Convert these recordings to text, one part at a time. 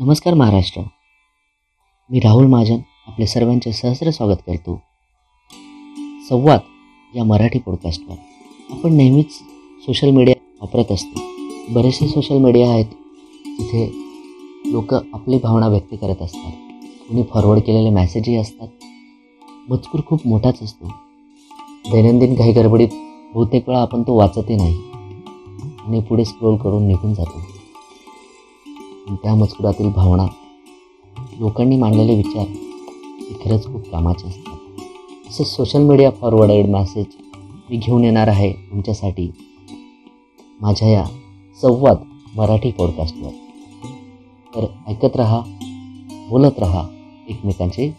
नमस्कार महाराष्ट्र. मी राहुल महाजन आपले सर्वांचे सहस्र स्वागत करतो. संवाद या मराठी पॉडकास्टवर आपण नेहमीच सोशल मीडिया वापरत असतो. बरेचसे सोशल मीडिया आहेत तिथे लोक आपली भावना व्यक्त करत असतात. कोणी फॉरवर्ड केलेले मेसेजही असतात. मजकूर खूप मोठाच असतो. दैनंदिन काही गडबडीत बहुतेक वेळा आपण तो वाचतही नाही. आणि पुढे स्क्रोल करून निघून जातो. त्या मजकुरातील भावना. लोकांनी मांडलेले विचार हे खरंच खूप कामाचे असतात. असं सोशल मीडिया फॉरवर्डेड मॅसेज मी घेऊन येणार आहे तुमच्यासाठी. माझ्या या संवाद मराठी पॉडकास्टवर तर ऐकत रहा बोलत रहा एकमेकांचे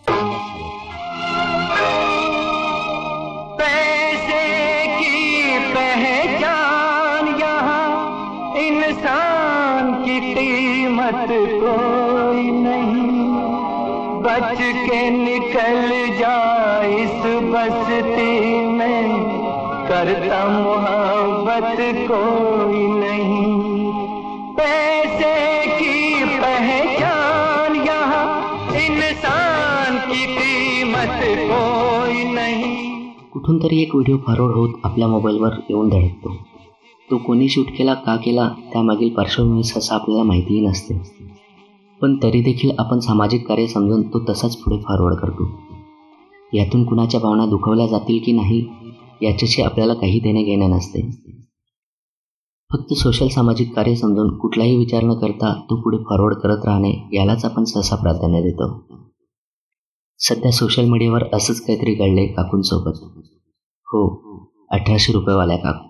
कीमत कोई नहीं। बच के निकल जा इस बस्ती में। करता मोहब्बत कोई नहीं। पैसे की पहचान यहाँ इंसान की कीमत कोई नहीं। कुठून तरी एक व्हिडिओ फॉरवर्ड होत आपल्या मोबाईलवर येऊन धडकतो. तो कोणी शूट केला का केला त्यामागील पार्श्वभूमी सहसा आपल्याला माहितीही नसते. पण तरी देखील आपण सामाजिक कार्य समजून तो तसाच पुढे फॉरवर्ड करतो. यातून कुणाच्या भावना दुखवल्या जातील की नाही याच्याशी आपल्याला काही देणे घेणे नसते. फक्त सोशल सामाजिक कार्य समजून कुठलाही विचार न करता तो पुढे फॉरवर्ड करत राहणे यालाच आपण सहसा प्राधान्य देतो. सध्या सोशल मीडियावर असंच काहीतरी घडले काकूंसोबत. हो अठराशे रुपयेवाल्या काकू.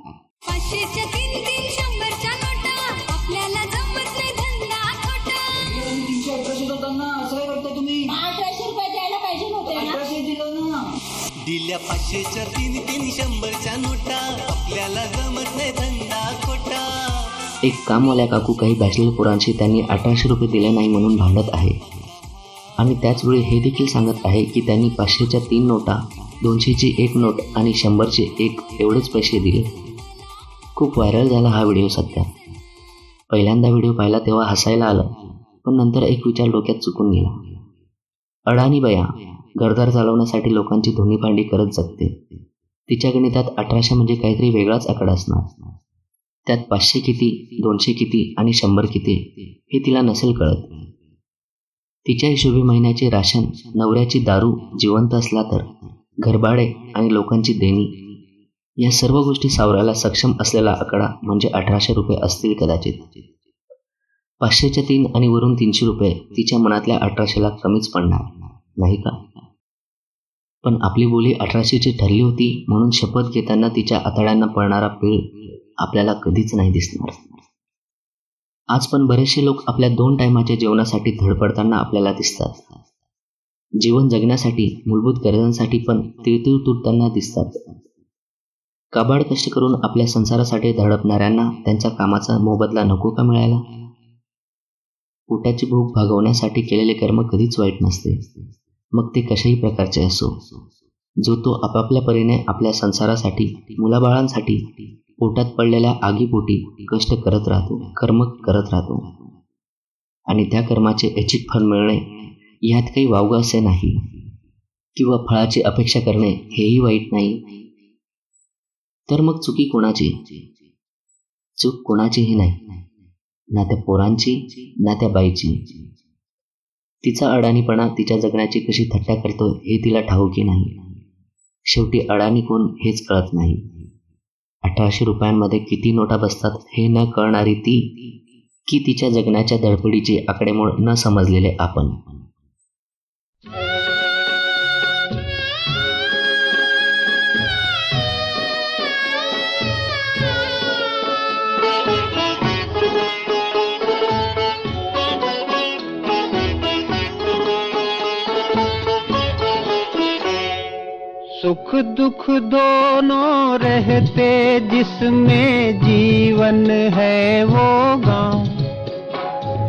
असं करता तुम्ही. अठराशे रुपये द्यायला पाहिजे नव्हते ना? अठराशे दिलं ना. दिल्या पाचशेच्या तीन तीन शंभरच्या नोटा. आपल्याला जमत नाही धंदा खोटा. एक कामवाल्या काकू काही बॅचलर पोरांशी त्यांनी अठराशे रुपये दिले नाही म्हणून भांडत आहे. आणि त्याचवेळी हे देखील सांगत आहे की त्यांनी पाचशेच्या तीन नोटा दोनशेची एक नोट आणि शंभरचे एक एवढेच पैसे दिले. खूप व्हायरल झाला हा व्हिडिओ सध्या. पहिल्यांदा व्हिडिओ पाहिला तेव्हा हसायला आलं. पण नंतर एक विचार डोक्यात चुकून गेला. अडाणी बया घरदार चालवण्यासाठी लोकांची धुणीपांडी करत जगते. तिच्या गणितात अठराशे म्हणजे काहीतरी वेगळाच आकडा असणार. त्यात पाचशे किती दोनशे किती आणि शंभर किती हे तिला नसेल कळत. तिच्या हिशोबी महिन्याचे राशन नवऱ्याची दारू जिवंत असला तर घरभाडे आणि लोकांची देणी या सर्व गोष्टी सावरायला सक्षम असलेला आकडा म्हणजे अठराशे रुपये असतील कदाचित. पाचशेच्या तीन आणि वरून तीनशे रुपये तिच्या मनातल्या अठराशेला कमीच पडणार. नाही का? पण आपली बोली अठराशेची ठरली होती म्हणून शपथ घेताना तिच्या आतड्यांना पडणारा पीळ आपल्याला कधीच नाही दिसणार. आज पण बरेचसे लोक आपल्या दोन टायमाच्या जेवणासाठी धडपडताना आपल्याला दिसतात. जीवन जगण्यासाठी मूलभूत गरजांसाठी पण तिळतिळ तुटताना दिसतात. काबाड कष्ट करून आपल्या संसारासाठी धडपणाऱ्यांना त्यांच्या कामाचा मोबदला नको का मिळायला? पोटाची भूक भागवण्यासाठी केलेले कर्म कधीच वाईट नसते. मग ते कशाही प्रकारचे असो. जो तो आपापल्या परीने आपल्या संसारासाठी मुलाबाळांसाठी पोटात पडलेल्या आगीपोटी कष्ट करत राहतो कर्म करत राहतो. आणि त्या कर्माचे ऐच्छिक फळ मिळणे यात काही वावगं असे नाही. किंवा फळाची अपेक्षा करणे हेही वाईट नाही. तर मग चुकी कोणाची? चूक कोणाचीही नाही. ना त्या पोरांची ना त्या बाईची. तिचा अडाणीपणा तिच्या जगण्याची कशी थट्टा करतो हे तिला ठाऊकी नाही. शेवटी अडाणी कोण हेच कळत नाही. अठराशे रुपयांमध्ये किती नोटा बसतात हे न कळणारी ती की तिच्या जगण्याच्या धडपडीची आकडेमोड न समजलेले आपण. सुख दुख दोनों रहते, जिसमें जीवन है वो गाँव।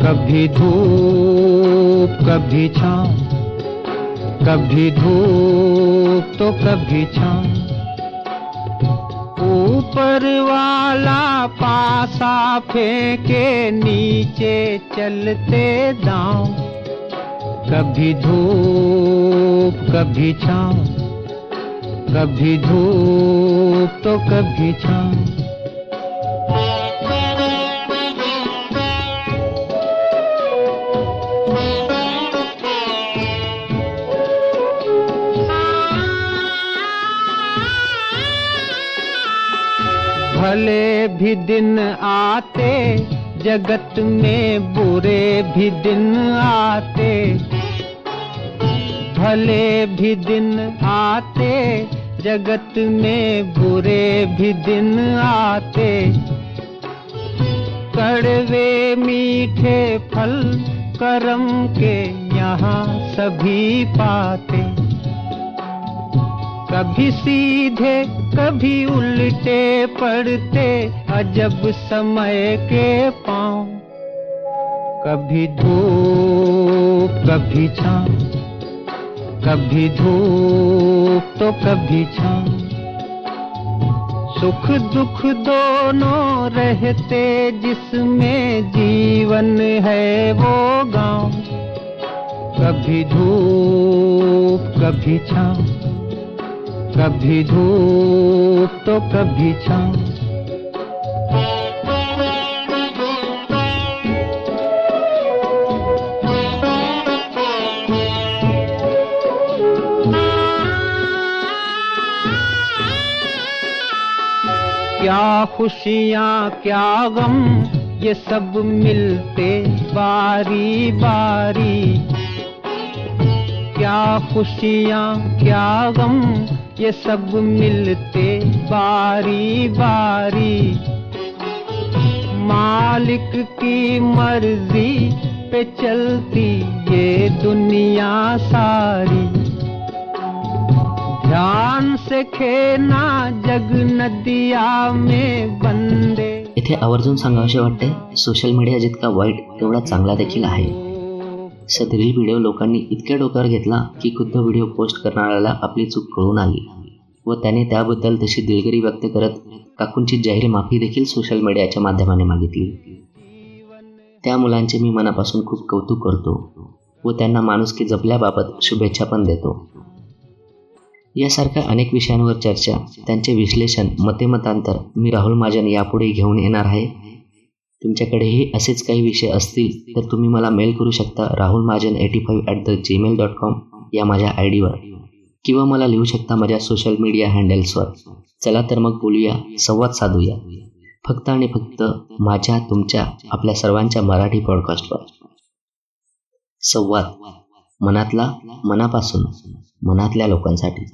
कभी धूप, कभी छाँव। कभी धूप तो कभी छाँव। ऊपर वाला पासा फेंके, नीचे चलते दांव। कभी धूप, कभी छाँव। कभी धूप तो कभी छाँव। भले भी दिन आते, जगत में बुरे भी दिन आते। भले भी दिन आते जगत में बुरे भी दिन आते। कड़वे मीठे फल करम के यहाँ सभी पाते। कभी सीधे, कभी उल्टे पड़ते अजब समय के पाँव। कभी धूप, कभी छाँव कभी धूप तो कभी छाँव सुख दुख दोनों रहते, जिसमें जीवन है वो गाँव। कभी धूप, कभी छाँव कभी धूप तो कभी छाँव क्या खुशियाँ, क्या गम, ये सब मिलते बारी बारी क्या खुशियाँ, क्या गम, ये सब मिलते बारी बारी मालिक की मर्ज़ी पे चलती ये दुनिया सारी। ध्यान से खेना जग नदिया में बंदे। इथे आवर्जून सांगावसे वाटते सोशल मीडिया जितका वाईट तेवढा चांगला देखील आहे. सदरील व्हिडिओ लोकांनी इतक्या डोक्यावर घेतला की खुद्द व्हिडिओ पोस्ट करणाऱ्याला आपली चूक कळून आली. व त्याने त्याबद्दल तशी दिलगिरी व्यक्त करत काकूंची जाहीर माफी देखील सोशल मीडियाच्या माध्यमाने मागितली. त्या मुलांचे मी मनापासून खूप कौतुक करतो. व त्यांना माणुसकी जपल्याबाबत शुभेच्छा पण देतो. यासारख्या अनेक विषयांवर चर्चा त्यांचे विश्लेषण मतेमतांतर मी राहुल महाजन यापुढे घेऊन येणार आहे. तुमच्याकडेही असेच काही विषय असतील तर तुम्ही मला मेल करू शकता Rahul Mahajan eighty five at the Gmail dot com या माझ्या आय डीवर. किंवा मला लिहू शकता माझ्या सोशल मीडिया हँडल्सवर चला तर मग बोलूया संवाद साधूया. फक्त आणि फक्त माझ्या तुमच्या आपल्या सर्वांच्या मराठी पॉडकास्टवर संवाद. मनातला मनापासून. मनातल्या लोकांसाठी.